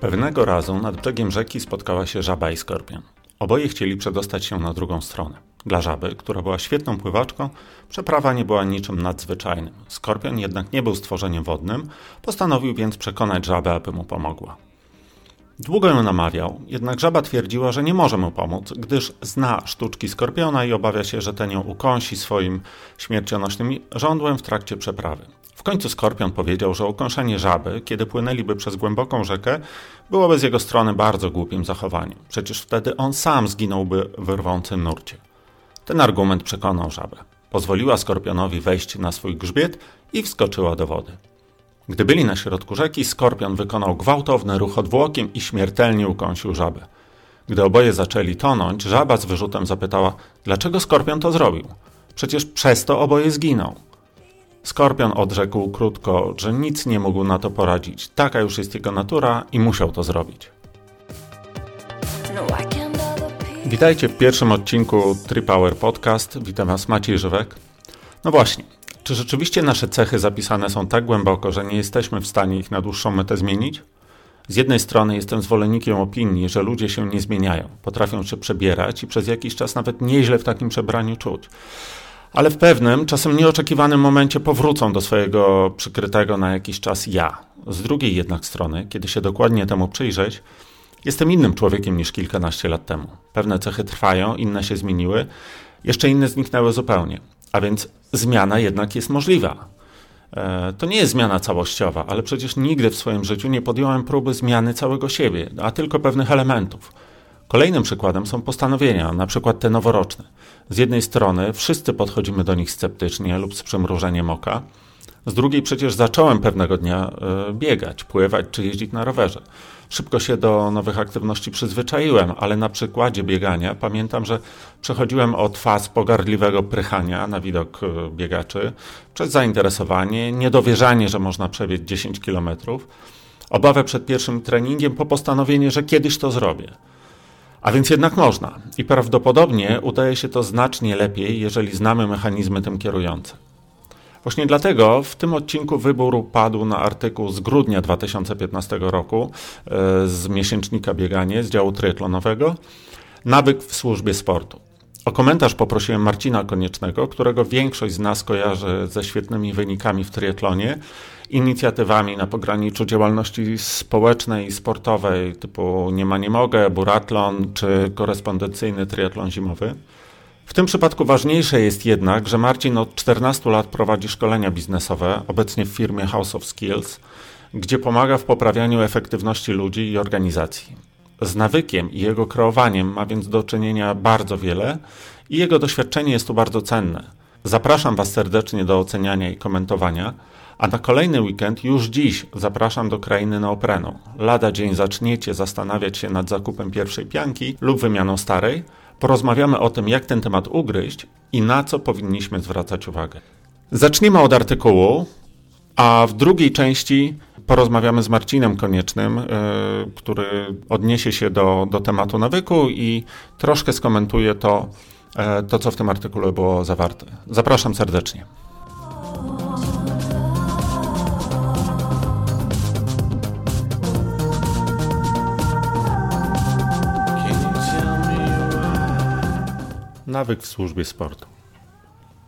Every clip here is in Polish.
Pewnego razu nad brzegiem rzeki spotkała się żaba i skorpion. Oboje chcieli przedostać się na drugą stronę. Dla żaby, która była świetną pływaczką, przeprawa nie była niczym nadzwyczajnym. Skorpion jednak nie był stworzeniem wodnym, postanowił więc przekonać żabę, aby mu pomogła. Długo ją namawiał, jednak żaba twierdziła, że nie może mu pomóc, gdyż zna sztuczki skorpiona i obawia się, że ten ją ukąsi swoim śmiercionośnym żądłem w trakcie przeprawy. Końcu skorpion powiedział, że ukąszenie żaby, kiedy płynęliby przez głęboką rzekę, byłoby z jego strony bardzo głupim zachowaniem. Przecież wtedy on sam zginąłby w rwącym nurcie. Ten argument przekonał żabę. Pozwoliła skorpionowi wejść na swój grzbiet i wskoczyła do wody. Gdy byli na środku rzeki, skorpion wykonał gwałtowny ruch odwłokiem i śmiertelnie ukąsił żabę. Gdy oboje zaczęli tonąć, żaba z wyrzutem zapytała, dlaczego skorpion to zrobił? Przecież przez to oboje zginą. Skorpion odrzekł krótko, że nic nie mógł na to poradzić. Taka już jest jego natura i musiał to zrobić. Witajcie w pierwszym odcinku Tripower Podcast. Witam Was Maciej Żywek. No właśnie, czy rzeczywiście nasze cechy zapisane są tak głęboko, że nie jesteśmy w stanie ich na dłuższą metę zmienić? Z jednej strony jestem zwolennikiem opinii, że ludzie się nie zmieniają, potrafią się przebierać i przez jakiś czas nawet nieźle w takim przebraniu czuć. Ale w pewnym, czasem nieoczekiwanym momencie powrócą do swojego przykrytego na jakiś czas ja. Z drugiej jednak strony, kiedy się dokładnie temu przyjrzeć, jestem innym człowiekiem niż kilkanaście lat temu. Pewne cechy trwają, inne się zmieniły, jeszcze inne zniknęły zupełnie. A więc zmiana jednak jest możliwa. E, to nie jest zmiana całościowa, ale przecież nigdy w swoim życiu nie podjąłem próby zmiany całego siebie, a tylko pewnych elementów. Kolejnym przykładem są postanowienia, na przykład te noworoczne. Z jednej strony wszyscy podchodzimy do nich sceptycznie lub z przymrużeniem oka, z drugiej przecież zacząłem pewnego dnia e, biegać, pływać czy jeździć na rowerze. Szybko się do nowych aktywności przyzwyczaiłem, ale na przykładzie biegania pamiętam, że przechodziłem od faz pogardliwego prychania na widok e, biegaczy, przez zainteresowanie, niedowierzanie, że można przebiec 10 kilometrów, obawę przed pierwszym treningiem, po postanowienie, że kiedyś to zrobię. A więc jednak można. I prawdopodobnie udaje się to znacznie lepiej, jeżeli znamy mechanizmy tym kierujące. Właśnie dlatego w tym odcinku wybór padł na artykuł z grudnia 2015 roku e, z miesięcznika Bieganie z działu triatlonowego Nawyk w służbie sportu. O komentarz poprosiłem Marcina Koniecznego, którego większość z nas kojarzy ze świetnymi wynikami w triatlonie, inicjatywami na pograniczu działalności społecznej i sportowej typu Nie ma nie mogę, Buratlon czy korespondencyjny triatlon zimowy. W tym przypadku ważniejsze jest jednak, że Marcin od 14 lat prowadzi szkolenia biznesowe, obecnie w firmie House of Skills, gdzie pomaga w poprawianiu efektywności ludzi i organizacji. Z nawykiem i jego kreowaniem ma więc do czynienia bardzo wiele i jego doświadczenie jest tu bardzo cenne. Zapraszam Was serdecznie do oceniania i komentowania, a na kolejny weekend już dziś zapraszam do krainy neoprenu. Lada dzień zaczniecie zastanawiać się nad zakupem pierwszej pianki lub wymianą starej. Porozmawiamy o tym, jak ten temat ugryźć i na co powinniśmy zwracać uwagę. Zacznijmy od artykułu, a w drugiej części porozmawiamy z Marcinem Koniecznym, yy, który odniesie się do, do tematu nawyku i troszkę skomentuje to, yy, to, co w tym artykule było zawarte. Zapraszam serdecznie. Nawyk w służbie sportu.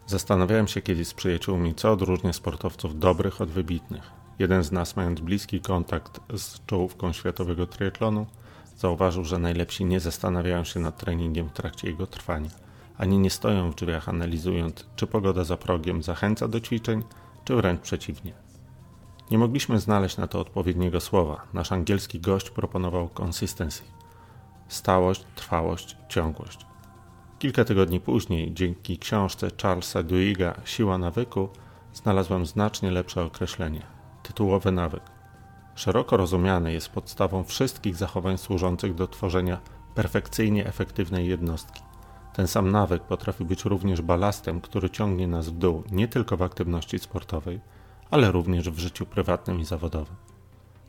Zastanawiałem się kiedyś z przyjaciółmi, co odróżnia sportowców dobrych od wybitnych. Jeden z nas, mając bliski kontakt z czołówką światowego triatlonu, zauważył, że najlepsi nie zastanawiają się nad treningiem w trakcie jego trwania, ani nie stoją w drzwiach analizując, czy pogoda za progiem zachęca do ćwiczeń, czy wręcz przeciwnie. Nie mogliśmy znaleźć na to odpowiedniego słowa. Nasz angielski gość proponował consistency. Stałość, trwałość, ciągłość. Kilka tygodni później, dzięki książce Charlesa Duiga Siła nawyku, znalazłem znacznie lepsze określenie tytułowy nawyk. Szeroko rozumiany jest podstawą wszystkich zachowań służących do tworzenia perfekcyjnie efektywnej jednostki. Ten sam nawyk potrafi być również balastem, który ciągnie nas w dół nie tylko w aktywności sportowej, ale również w życiu prywatnym i zawodowym.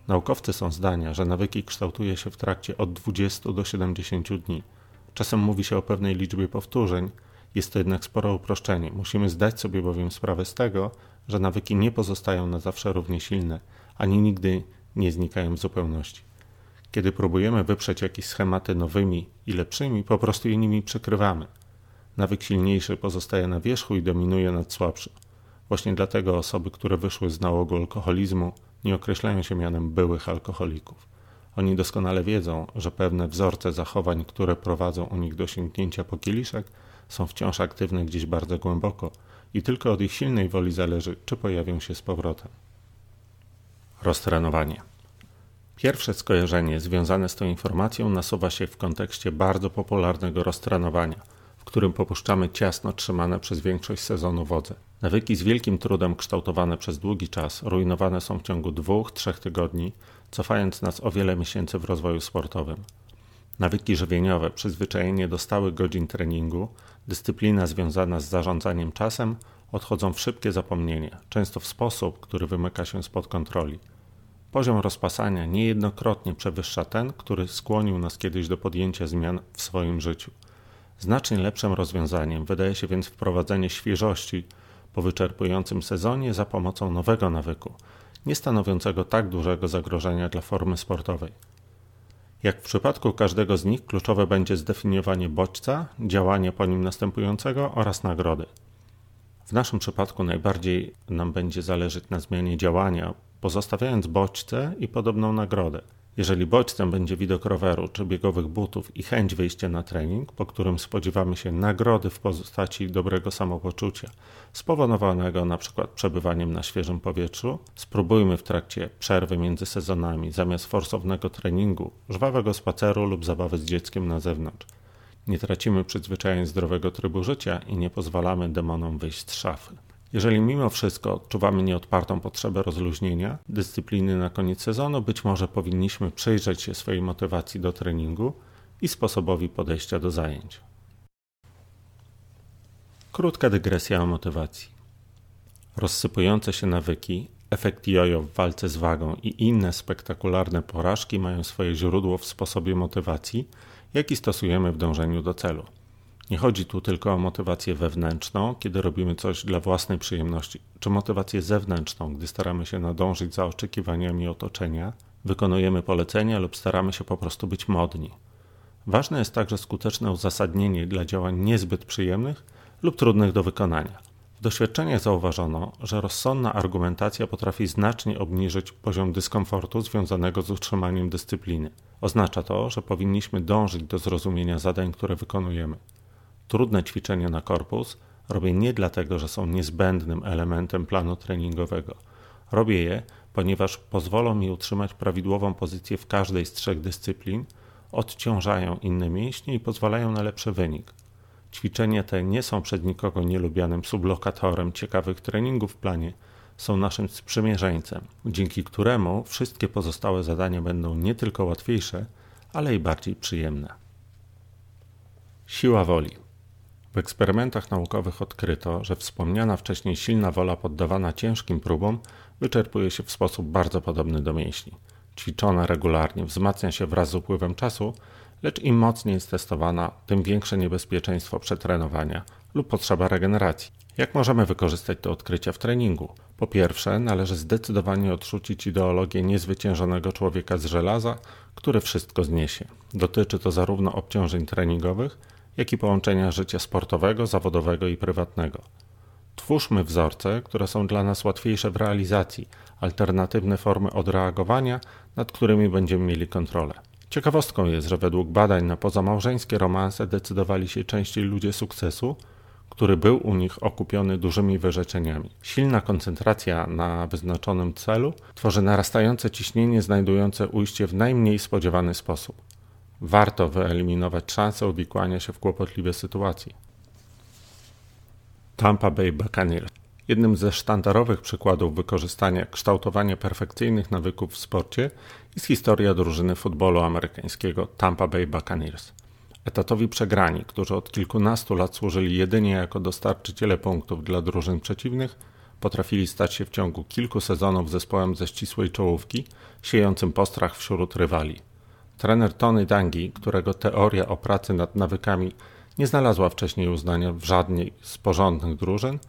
Naukowcy są zdania, że nawyki kształtuje się w trakcie od 20 do 70 dni – Czasem mówi się o pewnej liczbie powtórzeń, jest to jednak spore uproszczenie. Musimy zdać sobie bowiem sprawę z tego, że nawyki nie pozostają na zawsze równie silne, ani nigdy nie znikają w zupełności. Kiedy próbujemy wyprzeć jakieś schematy nowymi i lepszymi, po prostu je nimi przykrywamy. Nawyk silniejszy pozostaje na wierzchu i dominuje nad słabszym. Właśnie dlatego osoby, które wyszły z nałogu alkoholizmu, nie określają się mianem byłych alkoholików. Oni doskonale wiedzą, że pewne wzorce zachowań, które prowadzą u nich do sięgnięcia po kieliszek, są wciąż aktywne gdzieś bardzo głęboko i tylko od ich silnej woli zależy, czy pojawią się z powrotem. Roztrenowanie. Pierwsze skojarzenie związane z tą informacją nasuwa się w kontekście bardzo popularnego roztrenowania, w którym popuszczamy ciasno trzymane przez większość sezonu wodze. Nawyki z wielkim trudem kształtowane przez długi czas rujnowane są w ciągu dwóch, trzech tygodni, cofając nas o wiele miesięcy w rozwoju sportowym. Nawyki żywieniowe, przyzwyczajenie do stałych godzin treningu, dyscyplina związana z zarządzaniem czasem odchodzą w szybkie zapomnienie, często w sposób, który wymyka się spod kontroli. Poziom rozpasania niejednokrotnie przewyższa ten, który skłonił nas kiedyś do podjęcia zmian w swoim życiu. Znacznie lepszym rozwiązaniem wydaje się więc wprowadzenie świeżości po wyczerpującym sezonie za pomocą nowego nawyku, nie stanowiącego tak dużego zagrożenia dla formy sportowej. Jak w przypadku każdego z nich, kluczowe będzie zdefiniowanie bodźca, działanie po nim następującego oraz nagrody. W naszym przypadku najbardziej nam będzie zależeć na zmianie działania, pozostawiając bodźce i podobną nagrodę. Jeżeli bodźcem będzie widok roweru czy biegowych butów i chęć wyjścia na trening, po którym spodziewamy się nagrody w postaci dobrego samopoczucia, spowodowanego np. przebywaniem na świeżym powietrzu, spróbujmy w trakcie przerwy między sezonami zamiast forsownego treningu, żwawego spaceru lub zabawy z dzieckiem na zewnątrz. Nie tracimy przyzwyczajeń zdrowego trybu życia i nie pozwalamy demonom wyjść z szafy. Jeżeli mimo wszystko odczuwamy nieodpartą potrzebę rozluźnienia, dyscypliny na koniec sezonu, być może powinniśmy przyjrzeć się swojej motywacji do treningu i sposobowi podejścia do zajęć. Krótka dygresja o motywacji. Rozsypujące się nawyki, efekt jojo w walce z wagą i inne spektakularne porażki mają swoje źródło w sposobie motywacji, jaki stosujemy w dążeniu do celu. Nie chodzi tu tylko o motywację wewnętrzną, kiedy robimy coś dla własnej przyjemności, czy motywację zewnętrzną, gdy staramy się nadążyć za oczekiwaniami otoczenia, wykonujemy polecenia lub staramy się po prostu być modni. Ważne jest także skuteczne uzasadnienie dla działań niezbyt przyjemnych lub trudnych do wykonania. W doświadczeniach zauważono, że rozsądna argumentacja potrafi znacznie obniżyć poziom dyskomfortu związanego z utrzymaniem dyscypliny. Oznacza to, że powinniśmy dążyć do zrozumienia zadań, które wykonujemy. Trudne ćwiczenia na korpus robię nie dlatego, że są niezbędnym elementem planu treningowego. Robię je, ponieważ pozwolą mi utrzymać prawidłową pozycję w każdej z trzech dyscyplin, odciążają inne mięśnie i pozwalają na lepszy wynik. Ćwiczenia te nie są przez nikogo nielubianym sublokatorem ciekawych treningów w planie, są naszym sprzymierzeńcem, dzięki któremu wszystkie pozostałe zadania będą nie tylko łatwiejsze, ale i bardziej przyjemne. Siła woli. W eksperymentach naukowych odkryto, że wspomniana wcześniej silna wola poddawana ciężkim próbom wyczerpuje się w sposób bardzo podobny do mięśni. Ćwiczona regularnie wzmacnia się wraz z upływem czasu, lecz im mocniej jest testowana, tym większe niebezpieczeństwo przetrenowania lub potrzeba regeneracji. Jak możemy wykorzystać te odkrycia w treningu? Po pierwsze, należy zdecydowanie odrzucić ideologię niezwyciężonego człowieka z żelaza, który wszystko zniesie. Dotyczy to zarówno obciążeń treningowych, jak i połączenia życia sportowego, zawodowego i prywatnego. Twórzmy wzorce, które są dla nas łatwiejsze w realizacji, alternatywne formy odreagowania, nad którymi będziemy mieli kontrolę. Ciekawostką jest, że według badań na pozamałżeńskie romanse decydowali się częściej ludzie sukcesu, który był u nich okupiony dużymi wyrzeczeniami. Silna koncentracja na wyznaczonym celu tworzy narastające ciśnienie znajdujące ujście w najmniej spodziewany sposób warto wyeliminować szansę uwikłania się w kłopotliwe sytuacje. Tampa Bay Buccaneers. Jednym ze sztandarowych przykładów wykorzystania kształtowania perfekcyjnych nawyków w sporcie jest historia drużyny futbolu amerykańskiego Tampa Bay Buccaneers. Etatowi przegrani, którzy od kilkunastu lat służyli jedynie jako dostarczyciele punktów dla drużyn przeciwnych, potrafili stać się w ciągu kilku sezonów zespołem ze ścisłej czołówki, siejącym postrach wśród rywali. Trener Tony Dangi, którego teoria o pracy nad nawykami nie znalazła wcześniej uznania w żadnej z porządnych drużyn,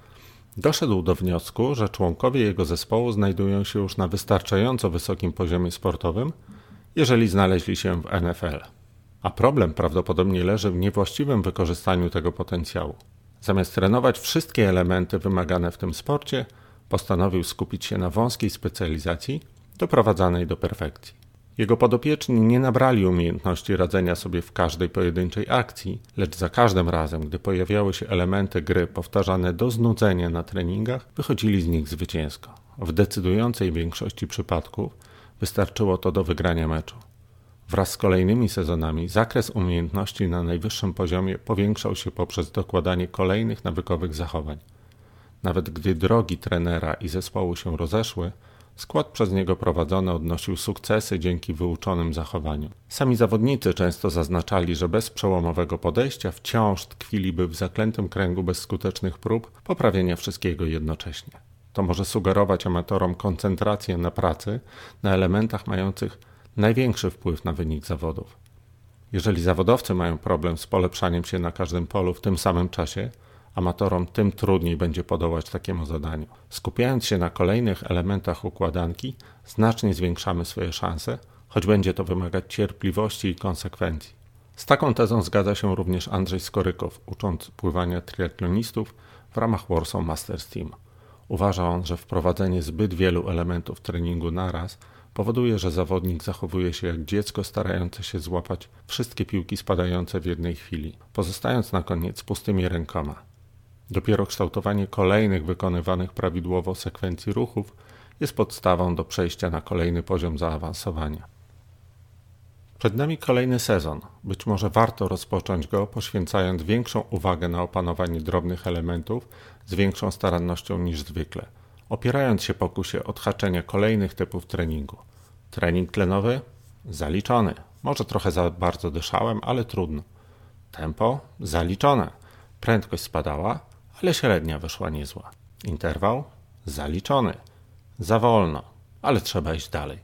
doszedł do wniosku, że członkowie jego zespołu znajdują się już na wystarczająco wysokim poziomie sportowym jeżeli znaleźli się w NFL. A problem prawdopodobnie leży w niewłaściwym wykorzystaniu tego potencjału. Zamiast trenować wszystkie elementy wymagane w tym sporcie, postanowił skupić się na wąskiej specjalizacji doprowadzanej do perfekcji. Jego podopieczni nie nabrali umiejętności radzenia sobie w każdej pojedynczej akcji, lecz za każdym razem, gdy pojawiały się elementy gry powtarzane do znudzenia na treningach, wychodzili z nich zwycięsko. W decydującej większości przypadków wystarczyło to do wygrania meczu. Wraz z kolejnymi sezonami zakres umiejętności na najwyższym poziomie powiększał się poprzez dokładanie kolejnych nawykowych zachowań. Nawet gdy drogi trenera i zespołu się rozeszły, skład przez niego prowadzony odnosił sukcesy dzięki wyuczonym zachowaniom. Sami zawodnicy często zaznaczali, że bez przełomowego podejścia wciąż tkwiliby w zaklętym kręgu bezskutecznych prób poprawienia wszystkiego jednocześnie. To może sugerować amatorom koncentrację na pracy, na elementach mających największy wpływ na wynik zawodów. Jeżeli zawodowcy mają problem z polepszaniem się na każdym polu w tym samym czasie, amatorom tym trudniej będzie podołać takiemu zadaniu. Skupiając się na kolejnych elementach układanki, znacznie zwiększamy swoje szanse, choć będzie to wymagać cierpliwości i konsekwencji. Z taką tezą zgadza się również Andrzej Skorykow, ucząc pływania triatlonistów w ramach Warsaw Masters Team. Uważa on, że wprowadzenie zbyt wielu elementów treningu naraz powoduje, że zawodnik zachowuje się jak dziecko starające się złapać wszystkie piłki spadające w jednej chwili, pozostając na koniec pustymi rękoma. Dopiero kształtowanie kolejnych wykonywanych prawidłowo sekwencji ruchów jest podstawą do przejścia na kolejny poziom zaawansowania. Przed nami kolejny sezon. Być może warto rozpocząć go poświęcając większą uwagę na opanowanie drobnych elementów z większą starannością niż zwykle, opierając się pokusie odhaczenia kolejnych typów treningu. Trening tlenowy? Zaliczony. Może trochę za bardzo dyszałem, ale trudno. Tempo? Zaliczone. Prędkość spadała, ale średnia wyszła niezła. Interwał? Zaliczony. Za wolno, ale trzeba iść dalej.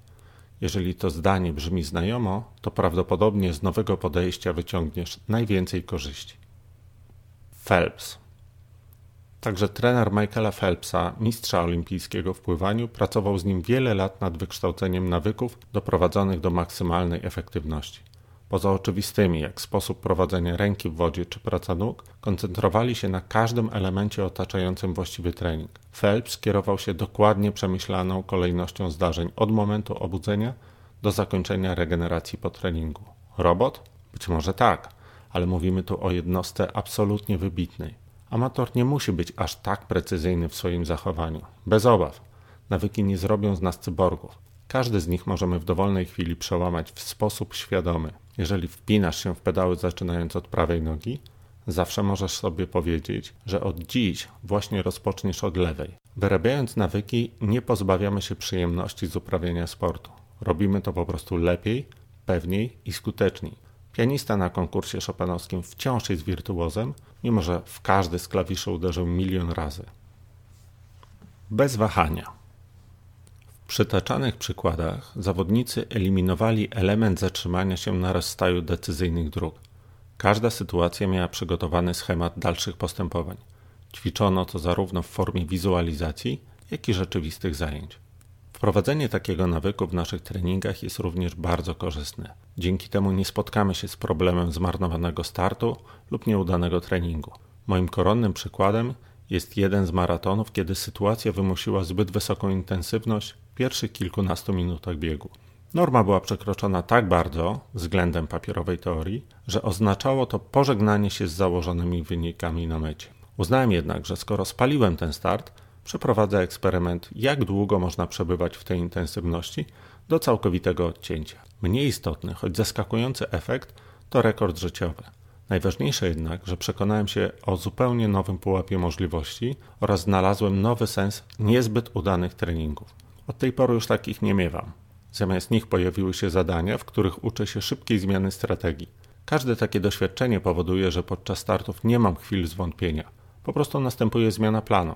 Jeżeli to zdanie brzmi znajomo, to prawdopodobnie z nowego podejścia wyciągniesz najwięcej korzyści. Phelps. Także trener Michaela Phelpsa, mistrza olimpijskiego w pływaniu, pracował z nim wiele lat nad wykształceniem nawyków doprowadzonych do maksymalnej efektywności. Poza oczywistymi, jak sposób prowadzenia ręki w wodzie czy praca nóg, koncentrowali się na każdym elemencie otaczającym właściwy trening. Phelps kierował się dokładnie przemyślaną kolejnością zdarzeń od momentu obudzenia do zakończenia regeneracji po treningu. Robot? Być może tak, ale mówimy tu o jednostce absolutnie wybitnej. Amator nie musi być aż tak precyzyjny w swoim zachowaniu. Bez obaw. Nawyki nie zrobią z nas cyborgów. Każdy z nich możemy w dowolnej chwili przełamać w sposób świadomy. Jeżeli wpinasz się w pedały zaczynając od prawej nogi, zawsze możesz sobie powiedzieć, że od dziś właśnie rozpoczniesz od lewej. Wyrabiając nawyki, nie pozbawiamy się przyjemności z uprawiania sportu. Robimy to po prostu lepiej, pewniej i skuteczniej. Pianista na konkursie chopinowskim wciąż jest wirtuozem, mimo że w każdy z klawiszy uderzył milion razy. Bez wahania. Przytaczanych przykładach zawodnicy eliminowali element zatrzymania się na rozstaju decyzyjnych dróg. Każda sytuacja miała przygotowany schemat dalszych postępowań. Ćwiczono to zarówno w formie wizualizacji, jak i rzeczywistych zajęć. Wprowadzenie takiego nawyku w naszych treningach jest również bardzo korzystne. Dzięki temu nie spotkamy się z problemem zmarnowanego startu lub nieudanego treningu. Moim koronnym przykładem jest jeden z maratonów, kiedy sytuacja wymusiła zbyt wysoką intensywność w pierwszych kilkunastu minutach biegu. Norma była przekroczona tak bardzo względem papierowej teorii, że oznaczało to pożegnanie się z założonymi wynikami na mecie. Uznałem jednak, że skoro spaliłem ten start, przeprowadzę eksperyment, jak długo można przebywać w tej intensywności do całkowitego odcięcia. Mniej istotny, choć zaskakujący efekt to rekord życiowy. Najważniejsze jednak, że przekonałem się o zupełnie nowym pułapie możliwości oraz znalazłem nowy sens niezbyt udanych treningów. Od tej pory już takich nie miewam. Zamiast nich pojawiły się zadania, w których uczę się szybkiej zmiany strategii. Każde takie doświadczenie powoduje, że podczas startów nie mam chwil zwątpienia. Po prostu następuje zmiana planu.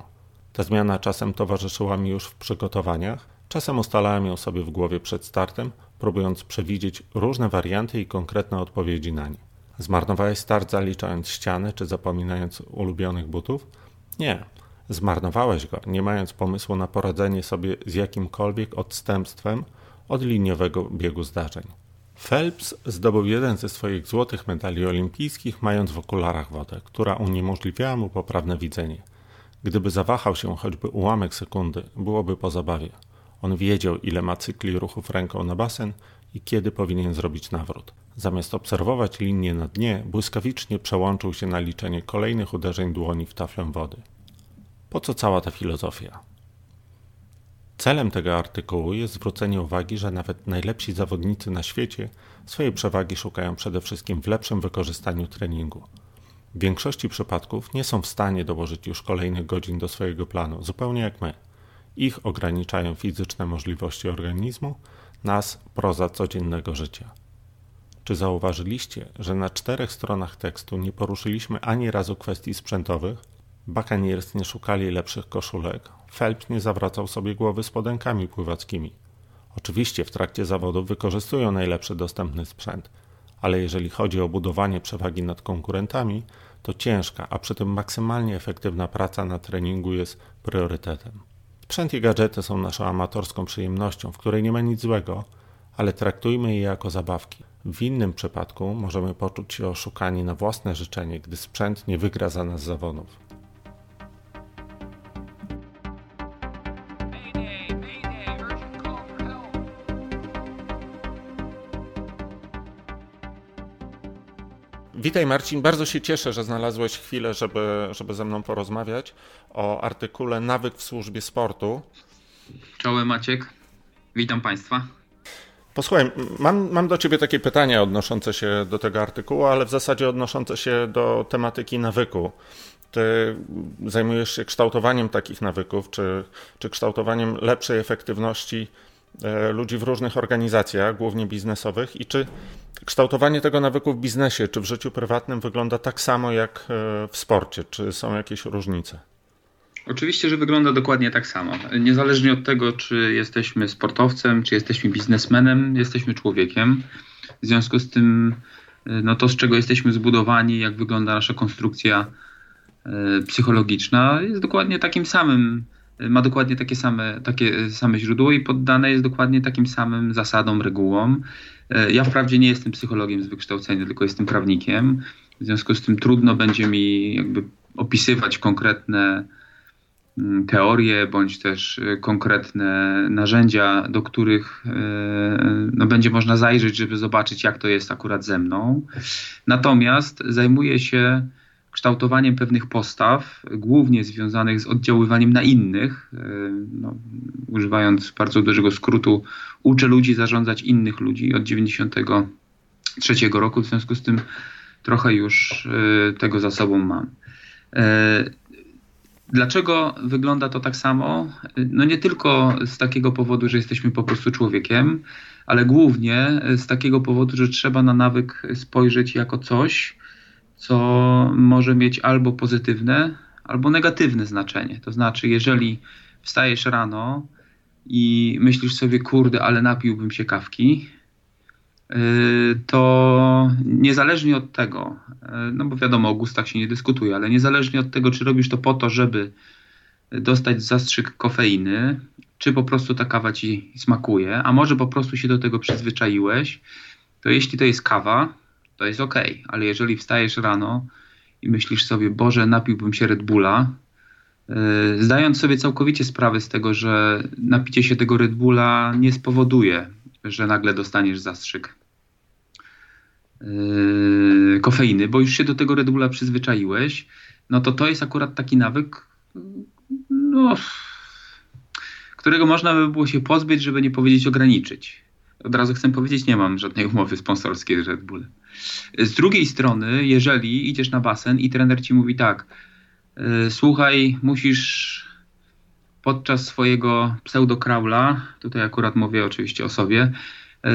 Ta zmiana czasem towarzyszyła mi już w przygotowaniach, czasem ustalałem ją sobie w głowie przed startem, próbując przewidzieć różne warianty i konkretne odpowiedzi na nie. Zmarnowałeś start zaliczając ściany czy zapominając ulubionych butów? Nie. Zmarnowałeś go, nie mając pomysłu na poradzenie sobie z jakimkolwiek odstępstwem od liniowego biegu zdarzeń. Phelps zdobył jeden ze swoich złotych medali olimpijskich, mając w okularach wodę, która uniemożliwiała mu poprawne widzenie. Gdyby zawahał się choćby ułamek sekundy, byłoby po zabawie. On wiedział, ile ma cykli ruchów ręką na basen i kiedy powinien zrobić nawrót. Zamiast obserwować linię na dnie, błyskawicznie przełączył się na liczenie kolejnych uderzeń dłoni w taflę wody. Po co cała ta filozofia? Celem tego artykułu jest zwrócenie uwagi, że nawet najlepsi zawodnicy na świecie swojej przewagi szukają przede wszystkim w lepszym wykorzystaniu treningu. W większości przypadków nie są w stanie dołożyć już kolejnych godzin do swojego planu, zupełnie jak my. Ich ograniczają fizyczne możliwości organizmu, nas proza codziennego życia. Czy zauważyliście, że na czterech stronach tekstu nie poruszyliśmy ani razu kwestii sprzętowych? Buccaneers nie szukali lepszych koszulek, Phelps nie zawracał sobie głowy spodenkami pływackimi. Oczywiście w trakcie zawodów wykorzystują najlepszy dostępny sprzęt, ale jeżeli chodzi o budowanie przewagi nad konkurentami, to ciężka, a przy tym maksymalnie efektywna praca na treningu jest priorytetem. Sprzęt i gadżety są naszą amatorską przyjemnością, w której nie ma nic złego, ale traktujmy je jako zabawki. W innym przypadku możemy poczuć się oszukani na własne życzenie, gdy sprzęt nie wygra za nas zawodów. Witaj Marcin, bardzo się cieszę, że znalazłeś chwilę, żeby, żeby ze mną porozmawiać o artykule Nawyk w służbie sportu. Czołem Maciek, witam Państwa. Posłuchaj, mam, mam do Ciebie takie pytania odnoszące się do tego artykułu, ale w zasadzie odnoszące się do tematyki nawyku. Ty zajmujesz się kształtowaniem takich nawyków, czy, czy kształtowaniem lepszej efektywności E, ludzi w różnych organizacjach, głównie biznesowych, i czy kształtowanie tego nawyku w biznesie czy w życiu prywatnym wygląda tak samo jak e, w sporcie? Czy są jakieś różnice? Oczywiście, że wygląda dokładnie tak samo. Niezależnie od tego, czy jesteśmy sportowcem, czy jesteśmy biznesmenem, jesteśmy człowiekiem. W związku z tym, e, no to z czego jesteśmy zbudowani, jak wygląda nasza konstrukcja psychologiczna, jest dokładnie takim samym ma dokładnie takie same, takie same źródło i poddane jest dokładnie takim samym zasadom, regułom. E, ja wprawdzie nie jestem psychologiem z wykształcenia, tylko jestem prawnikiem. W związku z tym trudno będzie mi jakby opisywać konkretne mm, teorie bądź też e, konkretne narzędzia, do których e, no, będzie można zajrzeć, żeby zobaczyć, jak to jest akurat ze mną. Natomiast zajmuję się kształtowaniem pewnych postaw, głównie związanych z oddziaływaniem na innych. E, no, używając bardzo dużego skrótu, uczę ludzi zarządzać innych ludzi od 93 roku, w związku z tym trochę już e, tego za sobą mam. E, dlaczego wygląda to tak samo? No nie tylko z takiego powodu, że jesteśmy po prostu człowiekiem, ale głównie z takiego powodu, że trzeba na nawyk spojrzeć jako coś, co może mieć albo pozytywne, albo negatywne znaczenie. To znaczy, jeżeli wstajesz rano i myślisz sobie, kurde, ale napiłbym się kawki, y, to niezależnie od tego, y, no bo wiadomo, o gustach się nie dyskutuje, ale niezależnie od tego, czy robisz to po to, żeby dostać zastrzyk kofeiny, czy po prostu ta kawa ci smakuje, a może po prostu się do tego przyzwyczaiłeś, to jeśli to jest kawa, to jest ok, ale jeżeli wstajesz rano i myślisz sobie, Boże, napiłbym się Red Bulla, yy, zdając sobie całkowicie sprawę z tego, że napicie się tego Red Bulla nie spowoduje, że nagle dostaniesz zastrzyk yy, kofeiny, bo już się do tego Red Bulla przyzwyczaiłeś, no to to jest akurat taki nawyk, no, którego można by było się pozbyć, żeby nie powiedzieć ograniczyć. Od razu chcę powiedzieć, nie mam żadnej umowy sponsorskiej z Red Bullem. Z drugiej strony, jeżeli idziesz na basen i trener ci mówi tak, y, słuchaj, musisz podczas swojego pseudo-kraula, tutaj akurat mówię oczywiście o sobie, y,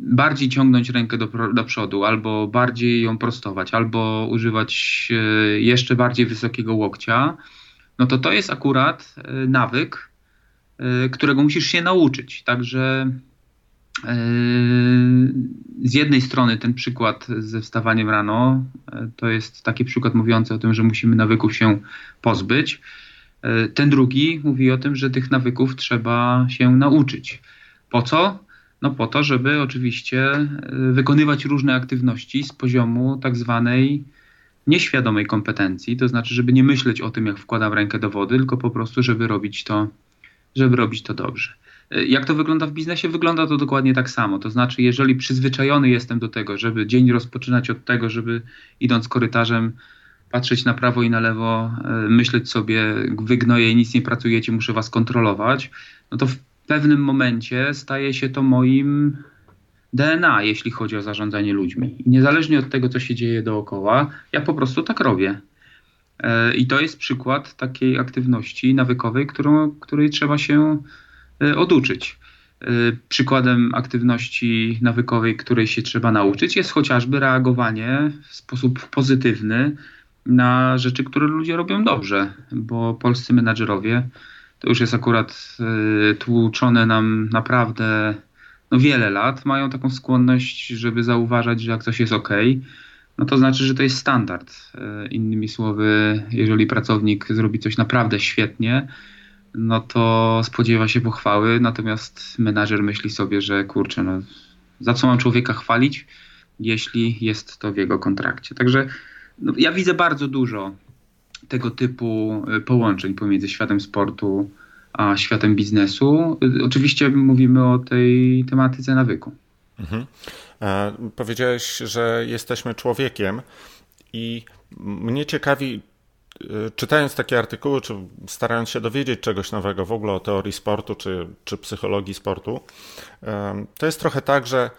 bardziej ciągnąć rękę do, do przodu, albo bardziej ją prostować, albo używać y, jeszcze bardziej wysokiego łokcia, no to to jest akurat nawyk, którego musisz się nauczyć. Także z jednej strony ten przykład ze wstawaniem rano yy, to jest taki przykład mówiący o tym, że musimy nawyków się pozbyć. Yy, ten drugi mówi o tym, że tych nawyków trzeba się nauczyć. Po co? No po to, żeby oczywiście wykonywać różne aktywności z poziomu tak zwanej nieświadomej kompetencji, to znaczy, żeby nie myśleć o tym, jak wkładam rękę do wody, tylko po prostu, żeby robić to, żeby robić to dobrze. Jak to wygląda w biznesie? Wygląda to dokładnie tak samo. To znaczy, jeżeli przyzwyczajony jestem do tego, żeby dzień rozpoczynać od tego, żeby idąc korytarzem patrzeć na prawo i na lewo, e, myśleć sobie, wygnoję nic nie pracujecie, muszę was kontrolować, no to w pewnym momencie staje się to moim DNA, jeśli chodzi o zarządzanie ludźmi. I niezależnie od tego, co się dzieje dookoła, ja po prostu tak robię. E, I to jest przykład takiej aktywności nawykowej, którą, której trzeba się oduczyć. Przykładem aktywności nawykowej, której się trzeba nauczyć, jest chociażby reagowanie w sposób pozytywny na rzeczy, które ludzie robią dobrze, bo polscy menadżerowie to już jest akurat y, tłuczone nam naprawdę no wiele lat, mają taką skłonność, żeby zauważać, że jak coś jest ok, no to znaczy, że to jest standard. Innymi słowy, jeżeli pracownik zrobi coś naprawdę świetnie, no to spodziewa się pochwały, natomiast menadżer myśli sobie, że kurczę, no za co mam człowieka chwalić, jeśli jest to w jego kontrakcie. Także no, ja widzę bardzo dużo tego typu y, połączeń pomiędzy światem sportu a światem biznesu. Y, oczywiście mówimy o tej tematyce nawyku. Mhm. E, powiedziałeś, że jesteśmy człowiekiem i mnie ciekawi, czytając takie artykuły, czy starając się dowiedzieć czegoś nowego w ogóle o teorii sportu, czy, czy psychologii sportu, to jest trochę tak, że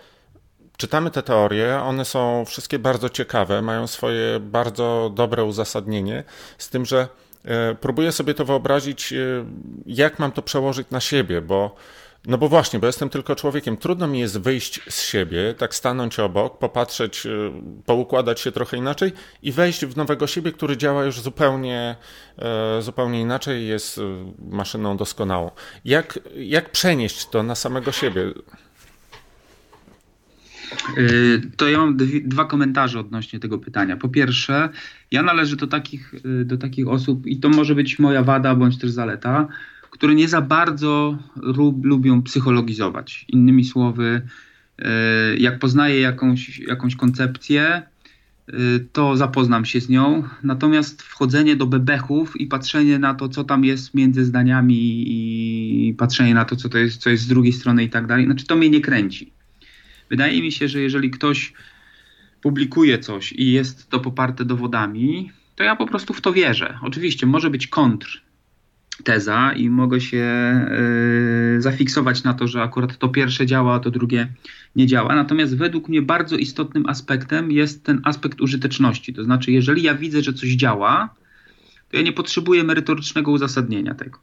czytamy te teorie, one są wszystkie bardzo ciekawe, mają swoje bardzo dobre uzasadnienie, z tym, że e, próbuję sobie to wyobrazić, e, jak mam to przełożyć na siebie, bo no bo właśnie, bo jestem tylko człowiekiem. Trudno mi jest wyjść z siebie, tak stanąć obok, popatrzeć, e, poukładać się trochę inaczej i wejść w nowego siebie, który działa już zupełnie, zupełnie inaczej, jest maszyną doskonałą. Jak, jak przenieść to na samego siebie? Y, to ja mam dwa komentarze odnośnie tego pytania. Po pierwsze, ja należę do takich, y, do takich osób, i to może być moja wada bądź też zaleta, które nie za bardzo lub, lubią psychologizować. Innymi słowy, y, jak poznaję jakąś, jakąś koncepcję, to zapoznam się z nią. Natomiast wchodzenie do bebechów i patrzenie na to, co tam jest między zdaniami i patrzenie na to, co to jest, co jest z drugiej strony i tak dalej, znaczy to mnie nie kręci. Wydaje mi się, że jeżeli ktoś publikuje coś i jest to poparte dowodami, to ja po prostu w to wierzę. Oczywiście może być kontr teza i mogę się yy, zafiksować na to, że akurat to pierwsze działa, a to drugie nie działa. Natomiast według mnie bardzo istotnym aspektem jest ten aspekt użyteczności. To znaczy, jeżeli ja widzę, że coś działa, to ja nie potrzebuję merytorycznego uzasadnienia tego.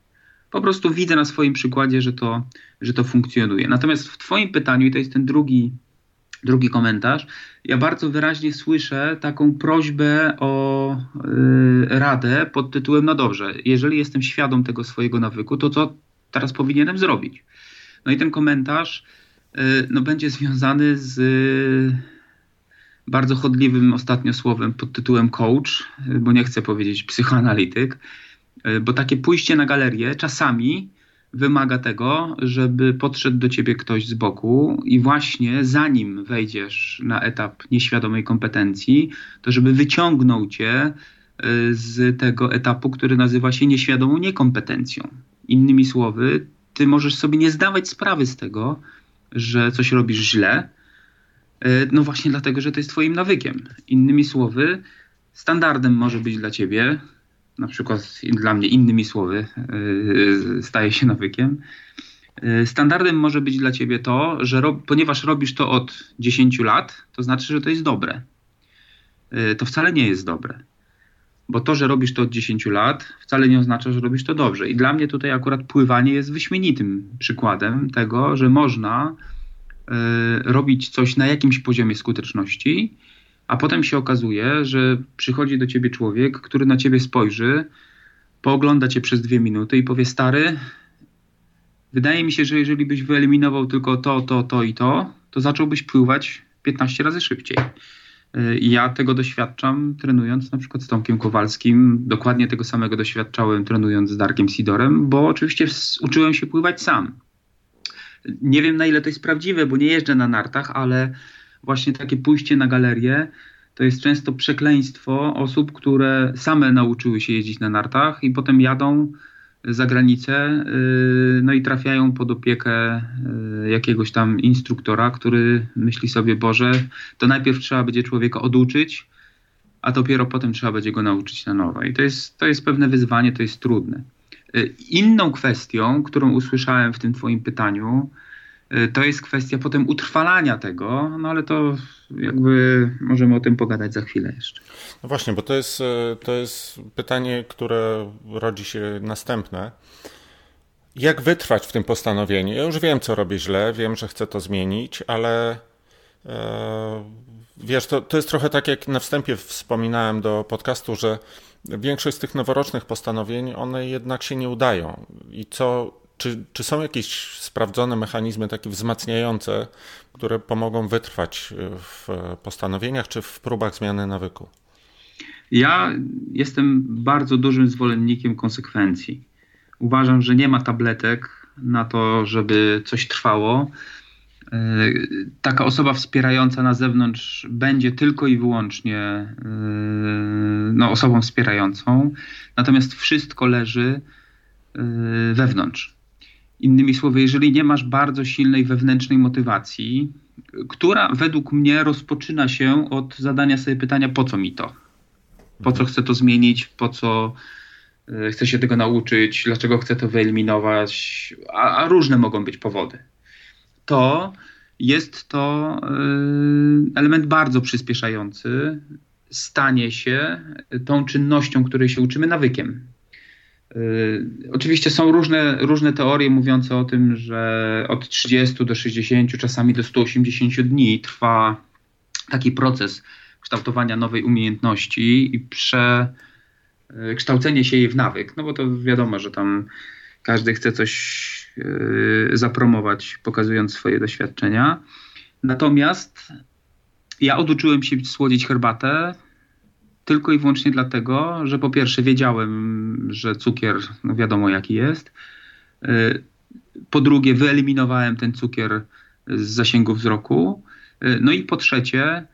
Po prostu widzę na swoim przykładzie, że to, że to funkcjonuje. Natomiast w Twoim pytaniu, i to jest ten drugi, drugi komentarz, ja bardzo wyraźnie słyszę taką prośbę o yy, radę pod tytułem: No dobrze, jeżeli jestem świadom tego swojego nawyku, to co teraz powinienem zrobić? No i ten komentarz yy, no, będzie związany z. Yy, bardzo chodliwym ostatnio słowem pod tytułem coach, bo nie chcę powiedzieć psychoanalityk, E, bo takie pójście na galerię czasami wymaga tego, żeby podszedł do ciebie ktoś z boku i właśnie zanim wejdziesz na etap nieświadomej kompetencji, to żeby wyciągnął cię e, z tego etapu, który nazywa się nieświadomą niekompetencją. Innymi słowy, ty możesz sobie nie zdawać sprawy z tego, że coś robisz źle, e, no właśnie dlatego, że to jest twoim nawykiem. Innymi słowy, standardem może być dla ciebie na przykład dla mnie innymi słowy yy, staje się nawykiem. Yy, standardem może być dla ciebie to, że ro, ponieważ robisz to od 10 lat, to znaczy, że to jest dobre. Yy, to wcale nie jest dobre. Bo to, że robisz to od 10 lat, wcale nie oznacza, że robisz to dobrze. I dla mnie tutaj akurat pływanie jest wyśmienitym przykładem tego, że można robić coś na jakimś poziomie skuteczności, a potem się okazuje, że przychodzi do ciebie człowiek, który na ciebie spojrzy, poogląda cię przez dwie minuty i powie: Stary, wydaje mi się, że jeżeli byś wyeliminował tylko to, to, to i to, to zacząłbyś pływać 15 razy szybciej. Y, ja tego doświadczam trenując na przykład z Tomkiem Kowalskim. Dokładnie tego samego doświadczałem trenując z Darkiem Sidorem, bo oczywiście uczyłem się pływać sam. Nie wiem na ile to jest prawdziwe, bo nie jeżdżę na nartach, ale właśnie takie pójście na galerię to jest często przekleństwo osób, które same nauczyły się jeździć na nartach i potem jadą za granicę, y, no i trafiają pod opiekę y, jakiegoś tam instruktora, który myśli sobie, Boże, to najpierw trzeba będzie człowieka oduczyć, a dopiero potem trzeba będzie go nauczyć na nowo. I to jest, to jest pewne wyzwanie, to jest trudne. Y, inną kwestią, którą usłyszałem w tym Twoim pytaniu, to jest kwestia potem utrwalania tego, no ale to jakby możemy o tym pogadać za chwilę jeszcze. No właśnie, bo to jest, y, to jest pytanie, które rodzi się następne. Jak wytrwać w tym postanowieniu? Ja już wiem, co robię źle, wiem, że chcę to zmienić, ale e, wiesz, to, to jest trochę tak, jak na wstępie wspominałem do podcastu, że większość z tych noworocznych postanowień, one jednak się nie udają. I co, czy, czy są jakieś sprawdzone mechanizmy takie wzmacniające, które pomogą wytrwać w postanowieniach czy w próbach zmiany nawyku? Ja jestem bardzo dużym zwolennikiem konsekwencji. Uważam, że nie ma tabletek na to, żeby coś trwało. E, taka osoba wspierająca na zewnątrz będzie tylko i wyłącznie e, no, osobą wspierającą, natomiast wszystko leży wewnątrz. Innymi słowy, jeżeli nie masz bardzo silnej wewnętrznej motywacji, która według mnie rozpoczyna się od zadania sobie pytania, po co mi to? Po co chcę to zmienić? Po co e, chcę się tego nauczyć? Dlaczego chcę to wyeliminować? A, a różne mogą być powody. To jest to e, element bardzo przyspieszający stanie się tą czynnością, której się uczymy, nawykiem. Y, oczywiście są różne, różne teorie mówiące o tym, że od 30 do 60, czasami do 180 dni trwa taki proces kształtowania nowej umiejętności i przekształcenie się jej w nawyk. No bo to wiadomo, że tam każdy chce coś y, zapromować, pokazując swoje doświadczenia. Natomiast ja oduczyłem się słodzić herbatę tylko i wyłącznie dlatego, że po pierwsze wiedziałem, że cukier, no wiadomo jaki jest. Y, po drugie, wyeliminowałem ten cukier z zasięgu wzroku. Y, no i po trzecie,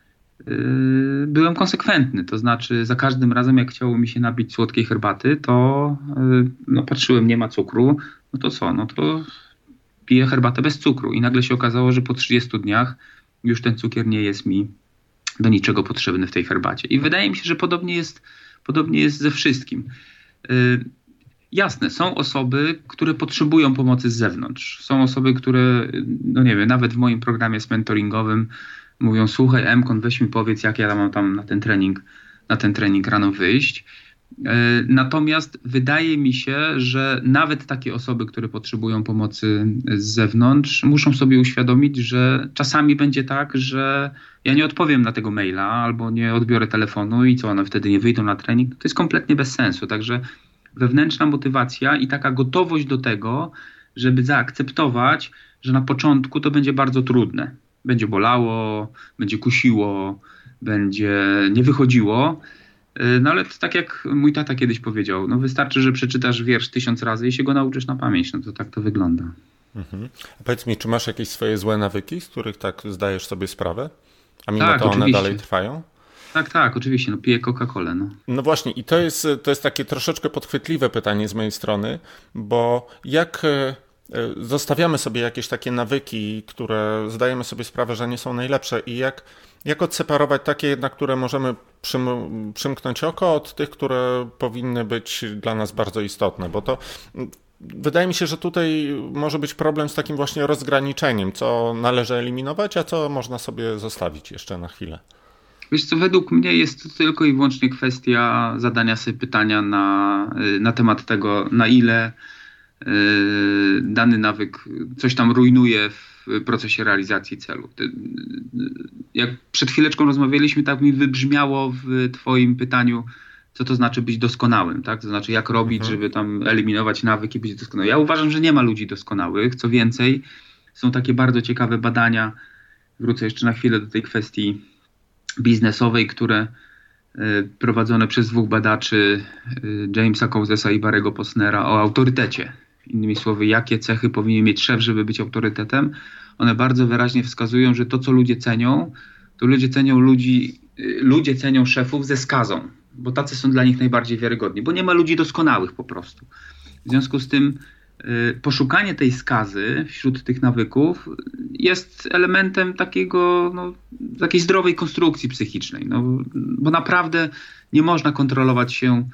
y, byłem konsekwentny. To znaczy, za każdym razem, jak chciało mi się nabić słodkiej herbaty, to no, patrzyłem, nie ma cukru. No to co? No to piję herbatę bez cukru. I nagle się okazało, że po 30 dniach już ten cukier nie jest mi do niczego potrzebny w tej herbacie. I wydaje mi się, że podobnie jest, podobnie jest ze wszystkim. Yy, jasne, są osoby, które potrzebują pomocy z zewnątrz. Są osoby, które, no nie wiem, nawet w moim programie z mentoringowym mówią: Słuchaj, Emkon, weź mi powiedz, jak ja mam tam na ten trening, na ten trening rano wyjść. E, natomiast wydaje mi się, że nawet takie osoby, które potrzebują pomocy z zewnątrz, muszą sobie uświadomić, że czasami będzie tak, że ja nie odpowiem na tego maila albo nie odbiorę telefonu i co, one wtedy nie wyjdą na trening. To jest kompletnie bez sensu. Także wewnętrzna motywacja i taka gotowość do tego, żeby zaakceptować, że na początku to będzie bardzo trudne. Będzie bolało, będzie kusiło, będzie nie wychodziło no ale to tak jak mój tata kiedyś powiedział, no wystarczy, że przeczytasz wiersz tysiąc razy i się go nauczysz na pamięć. No to tak to wygląda. Mhm. A powiedz mi, czy masz jakieś swoje złe nawyki, z których tak zdajesz sobie sprawę? A mimo tak, to one oczywiście. dalej trwają? Tak, tak, oczywiście. No, piję Coca-Colę. No. no właśnie, i to jest, to jest takie troszeczkę podchwytliwe pytanie z mojej strony, bo jak e, zostawiamy sobie jakieś takie nawyki, które zdajemy sobie sprawę, że nie są najlepsze, i jak jak odseparować takie na które możemy przym, przymknąć oko od tych, które powinny być dla nas bardzo istotne? Bo to wydaje mi się, że tutaj może być problem z takim właśnie rozgraniczeniem, co należy eliminować, a co można sobie zostawić jeszcze na chwilę. Wiesz co, według mnie jest to tylko i wyłącznie kwestia zadania sobie pytania na, na temat tego, na ile dany nawyk coś tam rujnuje w procesie realizacji celu. Jak przed chwileczką rozmawialiśmy, tak mi wybrzmiało w Twoim pytaniu, co to znaczy być doskonałym, tak? To znaczy, jak robić, mhm. żeby tam eliminować nawyki, być doskonałym. Ja uważam, że nie ma ludzi doskonałych. Co więcej, są takie bardzo ciekawe badania. Wrócę jeszcze na chwilę do tej kwestii biznesowej, które e, prowadzone przez dwóch badaczy, Jamesa Cousesa i Barego Posnera, o autorytecie innymi słowy, jakie cechy powinien mieć szef, żeby być autorytetem, one bardzo wyraźnie wskazują, że to, co ludzie cenią, to ludzie cenią ludzi, y, ludzie cenią szefów ze skazą, bo tacy są dla nich najbardziej wiarygodni, bo nie ma ludzi doskonałych po prostu. W związku z tym y, poszukanie tej skazy wśród tych nawyków jest elementem takiego, no, takiej zdrowej konstrukcji psychicznej, no, bo naprawdę nie można kontrolować się,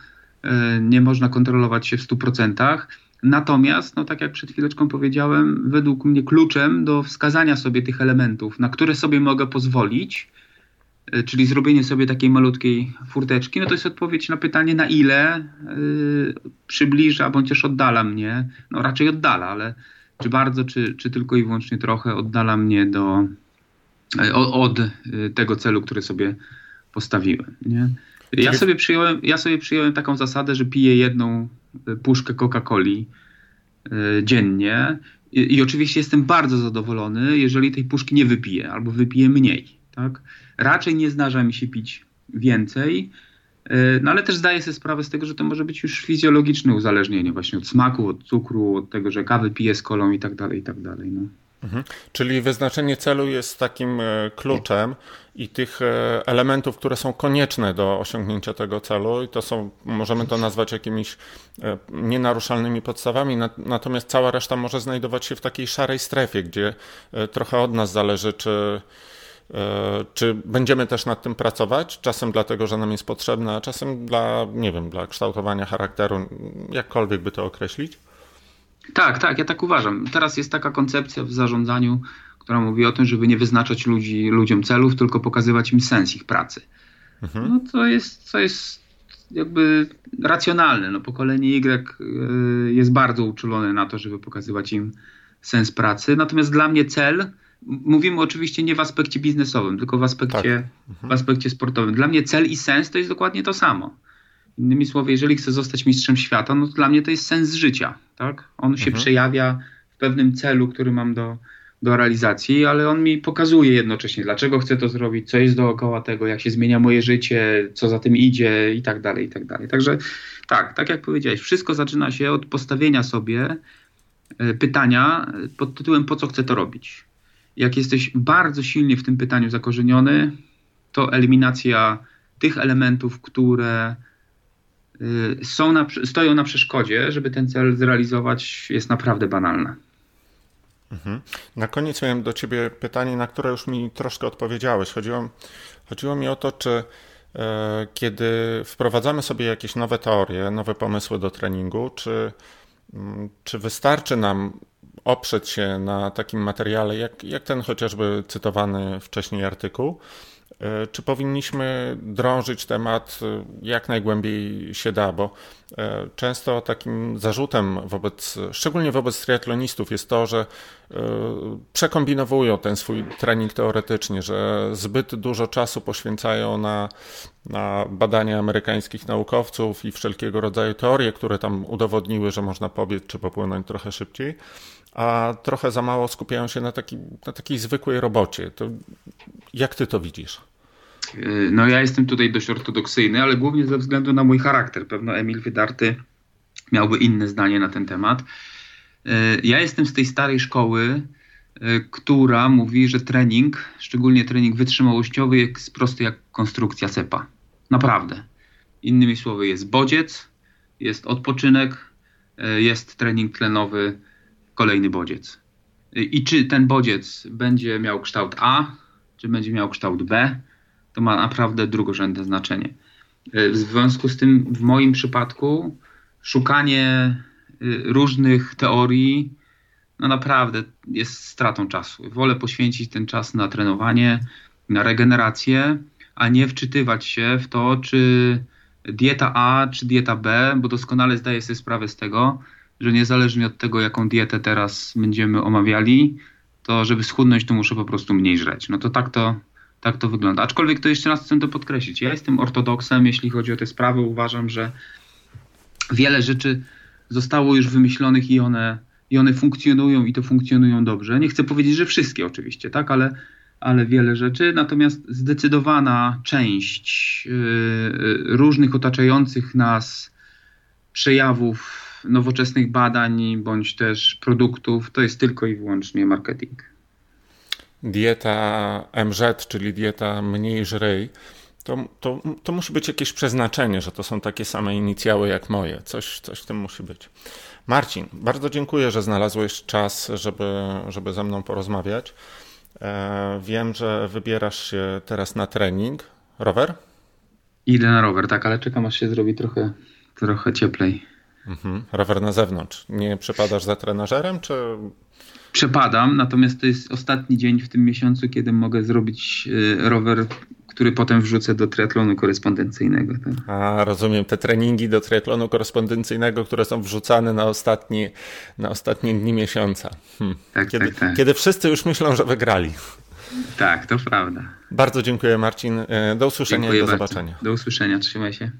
y, nie można kontrolować się w 100%. Natomiast, no tak jak przed chwileczką powiedziałem, według mnie kluczem do wskazania sobie tych elementów, na które sobie mogę pozwolić, e, czyli zrobienie sobie takiej malutkiej furteczki, no to jest odpowiedź na pytanie, na ile yy, przybliża bądź też oddala mnie, no raczej oddala, ale czy bardzo, czy, czy tylko i wyłącznie trochę oddala mnie do, yy, od yy, tego celu, który sobie postawiłem. Nie? Ja sobie, przyjąłem, ja sobie przyjąłem taką zasadę, że piję jedną puszkę Coca-Coli e, dziennie I, i, oczywiście jestem bardzo zadowolony, jeżeli tej puszki nie wypiję albo wypiję mniej. Tak? Raczej nie zdarza mi się pić więcej, e, no ale też zdaję sobie sprawę z tego, że to może być już fizjologiczne uzależnienie właśnie od smaku, od cukru, od tego, że kawę piję z kolą i tak dalej, i tak dalej. No. Mhm. Czyli wyznaczenie celu jest takim e, kluczem i tych e, elementów, które są konieczne do osiągnięcia tego celu, i to są, możemy to nazwać jakimiś e, nienaruszalnymi podstawami, natomiast cała reszta może znajdować się w takiej szarej strefie, gdzie trochę od nas zależy, czy, czy będziemy też nad tym pracować, czasem dlatego, że nam jest potrzebne, a czasem dla, nie wiem, dla kształtowania charakteru, jakkolwiek by to określić. Tak, tak, ja tak uważam. Teraz jest taka koncepcja w zarządzaniu, która mówi o tym, żeby nie wyznaczać ludzi, ludziom celów, tylko pokazywać im sens ich pracy. Mhm. No to jest, to jest jakby racjonalne. No, pokolenie Y y, jest bardzo uczulone na to, żeby pokazywać im sens pracy. Natomiast dla mnie cel, mówimy oczywiście nie w aspekcie biznesowym, tylko w aspekcie, tak. mhm. w aspekcie sportowym. Dla mnie cel i sens to jest dokładnie to samo. Innymi słowy, jeżeli chcę zostać mistrzem świata, no to dla mnie to jest sens życia. Tak? On się mhm. przejawia w pewnym celu, który mam do, do realizacji, ale on mi pokazuje jednocześnie, dlaczego chcę to zrobić, co jest dookoła tego, jak się zmienia moje życie, co za tym idzie i tak dalej, i tak dalej. Także tak, tak jak powiedziałeś, wszystko zaczyna się od postawienia sobie e, pytania pod tytułem po co chcę to robić. Jak jesteś bardzo silnie w tym pytaniu zakorzeniony, to eliminacja tych elementów, które są na, stoją na przeszkodzie, żeby ten cel zrealizować, jest naprawdę banalna. Mhm. Na koniec miałem do Ciebie pytanie, na które już mi troszkę odpowiedziałeś. Chodziło, chodziło mi o to, czy e, kiedy wprowadzamy sobie jakieś nowe teorie, nowe pomysły do treningu, czy, mm, czy wystarczy nam oprzeć się na takim materiale, jak, jak ten chociażby cytowany wcześniej artykuł, czy powinniśmy drążyć temat e, jak najgłębiej się da, bo e, często takim zarzutem wobec, szczególnie wobec triatlonistów jest to, że przekombinowują ten swój trening teoretycznie, że zbyt dużo czasu poświęcają na, na badania amerykańskich naukowców i wszelkiego rodzaju teorie, które tam udowodniły, że można pobiec czy popłynąć trochę szybciej a trochę za mało skupiają się na, taki, na takiej zwykłej robocie. To jak ty to widzisz? Y, no ja jestem tutaj dość ortodoksyjny, ale głównie ze względu na mój charakter. Pewno Emil Wydarty miałby inne zdanie na ten temat. Y, ja jestem z tej starej szkoły, y, która mówi, że trening, szczególnie trening wytrzymałościowy, jest prosty jak konstrukcja cepa. Naprawdę. Innymi słowy, jest bodziec, jest odpoczynek, jest trening tlenowy, kolejny bodziec. I czy ten bodziec będzie miał kształt A, czy będzie miał kształt B, to ma naprawdę drugorzędne znaczenie. W związku z tym, w moim przypadku, szukanie y, różnych teorii, no naprawdę jest stratą czasu. Wolę poświęcić ten czas na trenowanie, na regenerację, a nie wczytywać się w to, czy dieta A, czy dieta B, bo doskonale zdaję sobie sprawę z tego, że niezależnie od tego, jaką dietę teraz będziemy omawiali, to żeby schudnąć, to muszę po prostu mniej żreć. No to tak to, tak to wygląda. Aczkolwiek to jeszcze raz chcę to podkreślić. Ja jestem ortodoksem, jeśli chodzi o te sprawy. Uważam, że wiele rzeczy zostało już wymyślonych i one, i one funkcjonują i to funkcjonują dobrze. Nie chcę powiedzieć, że wszystkie oczywiście, tak, ale, ale wiele rzeczy. Natomiast zdecydowana część yy, różnych otaczających nas przejawów nowoczesnych badań bądź też produktów, to jest tylko i wyłącznie marketing. Dieta MZ, czyli dieta mniej żrej, to, to, to musi być jakieś przeznaczenie, że to są takie same inicjały jak moje. Coś, coś w tym musi być. Marcin, bardzo dziękuję, że znalazłeś czas, żeby, żeby ze mną porozmawiać. E, wiem, że wybierasz się teraz na trening. Rower? Idę na rower, tak, ale czekam aż się zrobi trochę, trochę cieplej. Mhm. Rower na zewnątrz. Nie przepadasz za trenażerem, czy Przepadam, natomiast to jest ostatni dzień w tym miesiącu, kiedy mogę zrobić y, rower, który potem wrzucę do triatlonu korespondencyjnego. Tak? A, rozumiem, te treningi do triatlonu korespondencyjnego, które są wrzucane na, ostatni, na ostatnie dni miesiąca. Hm. Tak, kiedy, tak, tak. kiedy wszyscy już myślą, że wygrali. Tak, to prawda. Bardzo dziękuję Marcin. E, do usłyszenia dziękuję i do bardzo. zobaczenia. Do usłyszenia, trzymaj się.